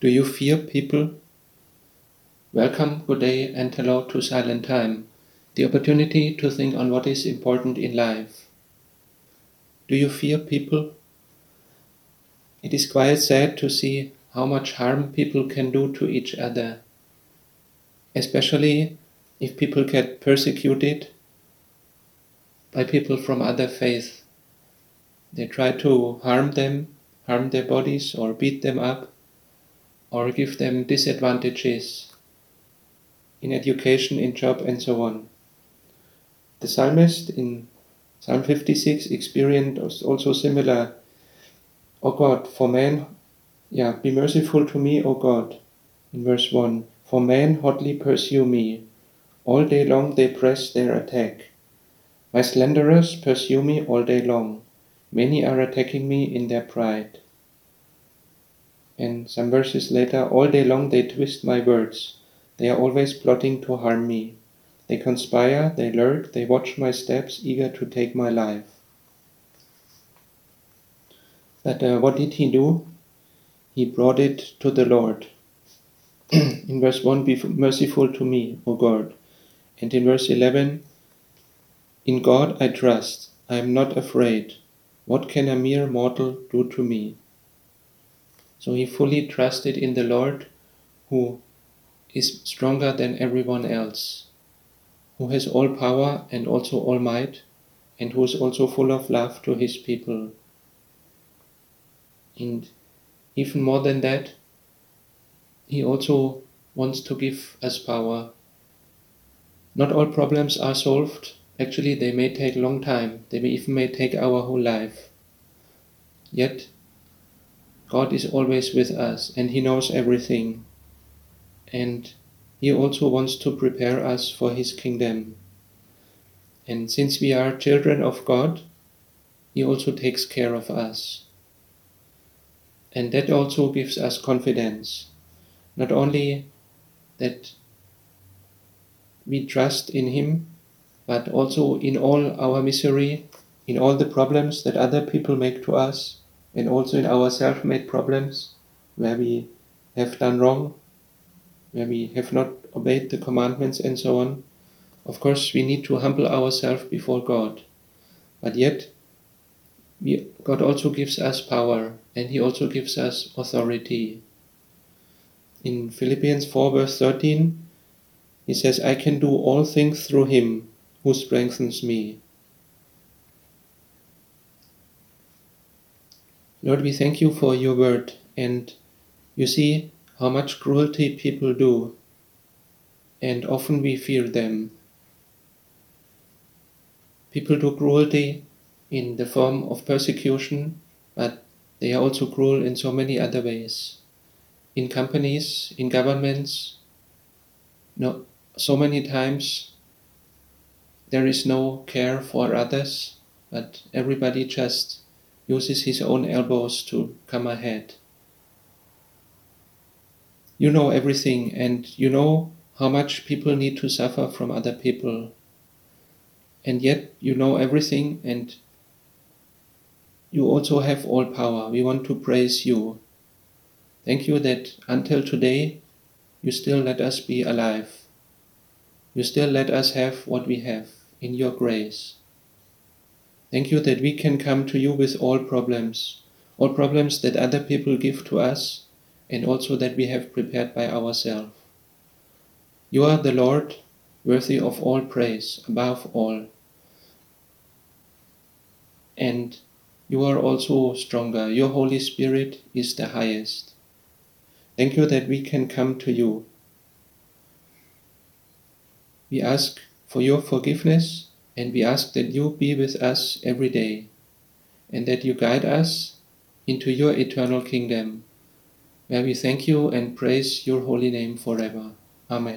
Do you fear people? Welcome, good day, and hello to Silent Time, the opportunity to think on what is important in life. Do you fear people? It is quite sad to see how much harm people can do to each other, especially if people get persecuted by people from other faiths. They try to harm them, harm their bodies, or beat them up, or give them disadvantages in education, in job, and so on. The psalmist in Psalm 56 experienced also similar. O God, for man, yeah, be merciful to me, O God. In verse 1 For men hotly pursue me, all day long they press their attack. My slanderers pursue me all day long. Many are attacking me in their pride. And some verses later, all day long they twist my words. They are always plotting to harm me. They conspire, they lurk, they watch my steps, eager to take my life. But uh, what did he do? He brought it to the Lord. in verse 1, be merciful to me, O God. And in verse 11, in God I trust, I am not afraid. What can a mere mortal do to me? So he fully trusted in the Lord who is stronger than everyone else, who has all power and also all might, and who is also full of love to his people. And even more than that, he also wants to give us power. Not all problems are solved. Actually, they may take a long time. They may even may take our whole life. Yet, God is always with us and He knows everything and He also wants to prepare us for His kingdom. And since we are children of God, He also takes care of us. And that also gives us confidence. Not only that we trust in Him, but also in all our misery, in all the problems that other people make to us, and also in our self made problems where we have done wrong where we have not obeyed the commandments and so on, of course we need to humble ourselves before God. But yet, we, God also gives us power and He also gives us authority. In Philippians 4, verse 13, He says, I can do all things through Him who strengthens me. Lord, we thank you for your word. And you see, how much cruelty people do, and often we fear them. People do cruelty in the form of persecution, but they are also cruel in so many other ways. In companies, in governments, no, so many times there is no care for others, but everybody just uses his own elbows to come ahead you know everything and you know how much people need to suffer from other people. And yet you know everything and you also have all power. We want to praise you. Thank you that until today you still let us be alive. You still let us have what we have in your grace. Thank you that we can come to you with all problems, all problems that other people give to us and also that we have prepared by ourselves. You are the Lord, worthy of all praise, above all. And you are also stronger. Your Holy Spirit is the highest. Thank you that we can come to you. We ask for your forgiveness and we ask that you be with us every day and that you guide us into your eternal kingdom where we thank you and praise your holy name forever. Amen.